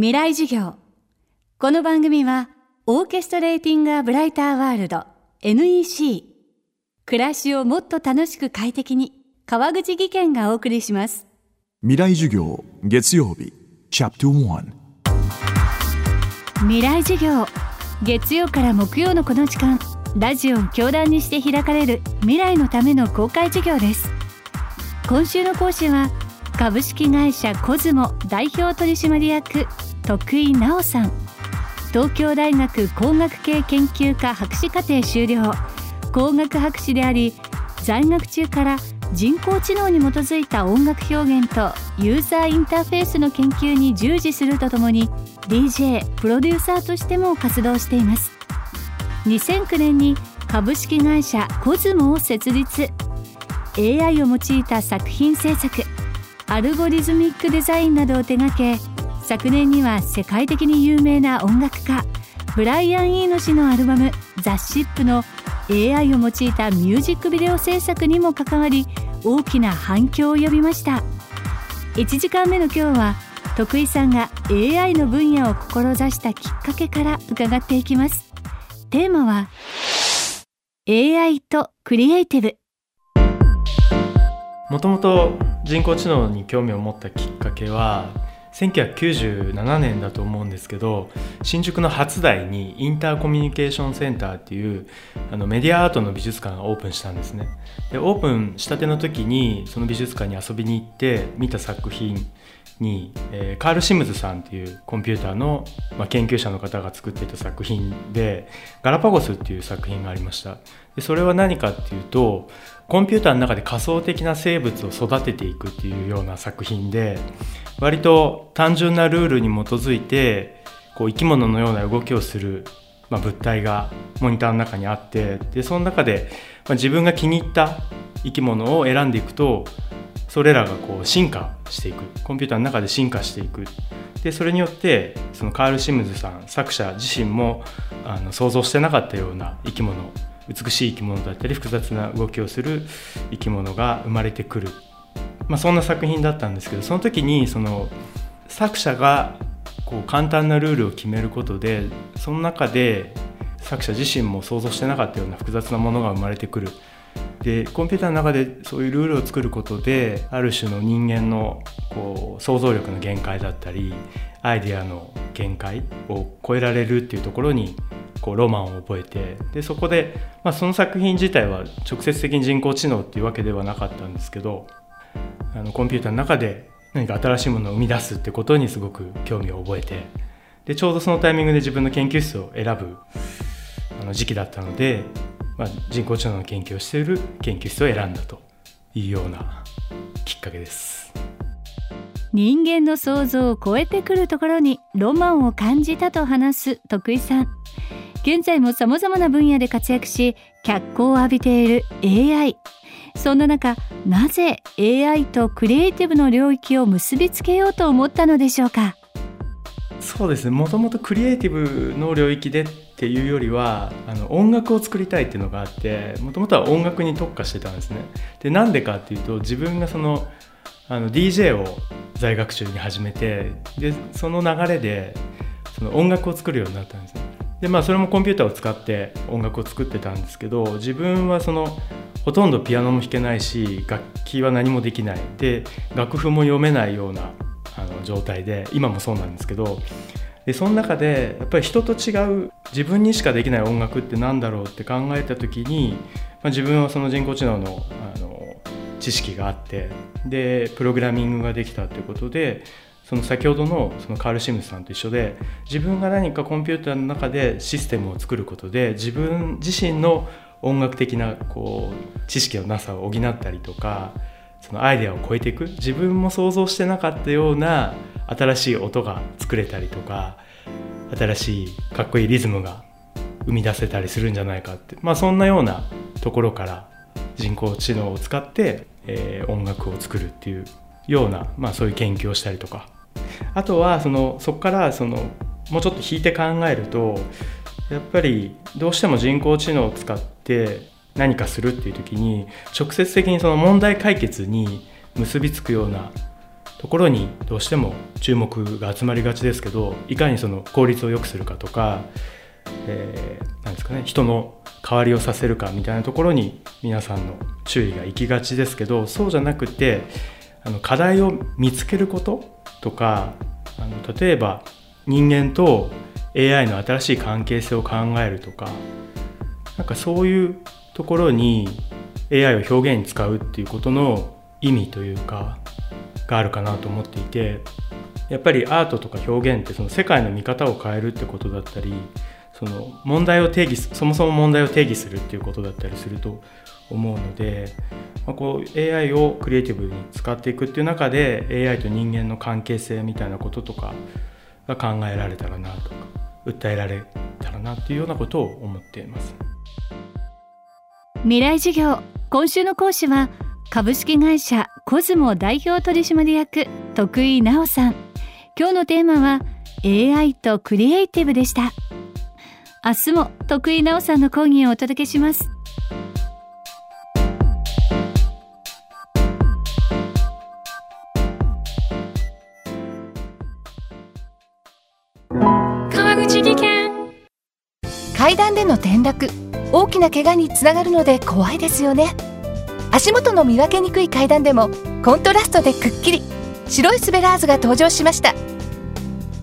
未来授業。この番組はオーケストレーティング・ア・ブライター・ワールド NEC 暮らしをもっと楽しく快適に川口義賢がお送りします。未来授業月曜日。チャプター未来授業。月曜から木曜のこの時間ラジオを教壇にして開かれる未来のための公開授業です。今週の講師は株式会社コズモ代表取締役徳井直さん。東京大学工学系研究科博士課程修了。工学博士であり在学中から人工知能に基づいた音楽表現とユーザーインターフェースの研究に従事するとともに DJ プロデューサーとしても活動しています。2009年に株式会社コズモを設立。AI を用いた作品制作。アルゴリズミックデザインなどを手掛け昨年には世界的に有名な音楽家ブライアン・イーノ氏のアルバム「ザ・シップの AI を用いたミュージックビデオ制作にも関わり大きな反響を呼びました。1時間目の今日は徳井さんが AI の分野を志したきっかけから伺っていきます。テーマは AI とクリエイティブ。もともと人工知能に興味を持ったきっかけは1997年だと思うんですけど新宿の初台にインターコミュニケーションセンターっていうあのメディアアートの美術館がオープンしたんですね。でオープンしたての時にその美術館に遊びに行って見た作品に、えー、カール・シムズさんっていうコンピューターの、まあ、研究者の方が作っていた作品で「ガラパゴス」っていう作品がありました。でそれは何かっていうとコンピューターの中で仮想的な生物を育てていくっていうような作品で割と単純なルールに基づいてこう生き物のような動きをする、まあ、物体がモニターの中にあってでその中で、まあ、自分が気に入った生き物を選んでいくとそれらがこう進化していく。コンピューターの中で進化していく。でそれによってそのカール・シムズさん作者自身もあの想像してなかったような生き物美しい生き物だったり複雑な動きをする生き物が生まれてくる、まあ、そんな作品だったんですけどその時にその作者がこう簡単なルールを決めることでその中で作者自身も想像してなかったような複雑なものが生まれてくる。でコンピューターの中でそういうルールを作ることである種の人間のこう想像力の限界だったりアイデアの限界を超えられるっていうところにこうロマンを覚えてでそこで、まあ、その作品自体は直接的に人工知能っていうわけではなかったんですけどあのコンピューターの中で何か新しいものを生み出すってことにすごく興味を覚えてでちょうどそのタイミングで自分の研究室を選ぶあの時期だったのでまあ、人工知能の研究をしている研究室を選んだというようなきっかけです。人間の想像を超えてくるところにロマンを感じたと話す徳井さん。現在も様々な分野で活躍し脚光を浴びている AI そんな中なぜ AI とクリエイティブの領域を結びつけようと思ったのでしょうか？そうですね。もともとクリエイティブの領域でっっていうよりはあの音楽を作りたいっていうのがあってもともとは音楽に特化してたんですね。でなんでかっていうと自分がそのあの DJ を在学中に始めてでその流れでその音楽を作るようになったんですね。でまあそれもコンピューターを使って音楽を作ってたんですけど自分はそのほとんどピアノも弾けないし楽器は何もできないで楽譜も読めないようなあの状態で今もそうなんですけどでその中でやっぱり人と違う自分にしかできない音楽って何だろうって考えた時に、まあ、自分はその人工知能のあの知識があってでプログラミングができたということでその先ほどのそのカール・シムズさんと一緒で自分が何かコンピューターの中でシステムを作ることで自分自身の音楽的なこう知識のなさを補ったりとかそのアイデアを超えていく。自分も想像してなかったような新しい音が作れたりとか新しいかっこいいリズムが生み出せたりするんじゃないかってまあそんなようなところから人工知能を使って、えー、音楽を作るっていうような、まあ、そういう研究をしたりとか。あとはそのそこからそのもうちょっと引いて考えるとやっぱりどうしても人工知能を使って何かするっていう時に直接的にその問題解決に結びつくようなところにどうしても注目が集まりがちですけどいかにその効率を良くするかとか、えー、なんですかね人の代わりをさせるかみたいなところに皆さんの注意が行きがちですけどそうじゃなくてあの課題を見つけることとかあの例えば人間と AI の新しい関係性を考えるとかなんかそういうところに AI を表現に使うっていうことの意味というかがあるかなと思っていてやっぱりアートとか表現ってその世界の見方を変えるってことだったりその問題を定義そもそも問題を定義するっていうことだったりすると思うので、まあ、こう AI をクリエイティブに使っていくっていう中で AI と人間の関係性みたいなこととかが考えられたらなとか訴えられたらなっていうようなことを思っています。未来事業今週の講師は株式会社コズモ代表取締役徳井直さん。今日のテーマは AI とクリエイティブでした。明日も徳井直さんの講義をお届けします。川口技研。階段での転落大きな怪我につながるので怖いですよね足元の見分けにくい階段でもコントラストでくっきり白いスベラーズが登場しました。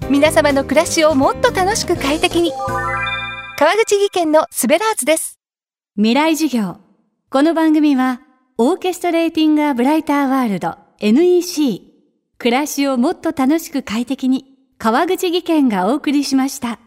皆様の暮らしをもっと楽しく快適に。川口技研のスベラーズです。未来事業。この番組はオーケストレーティング・ア・ブライター・ワールド NEC 暮らしをもっと楽しく快適に川口技研がお送りしました。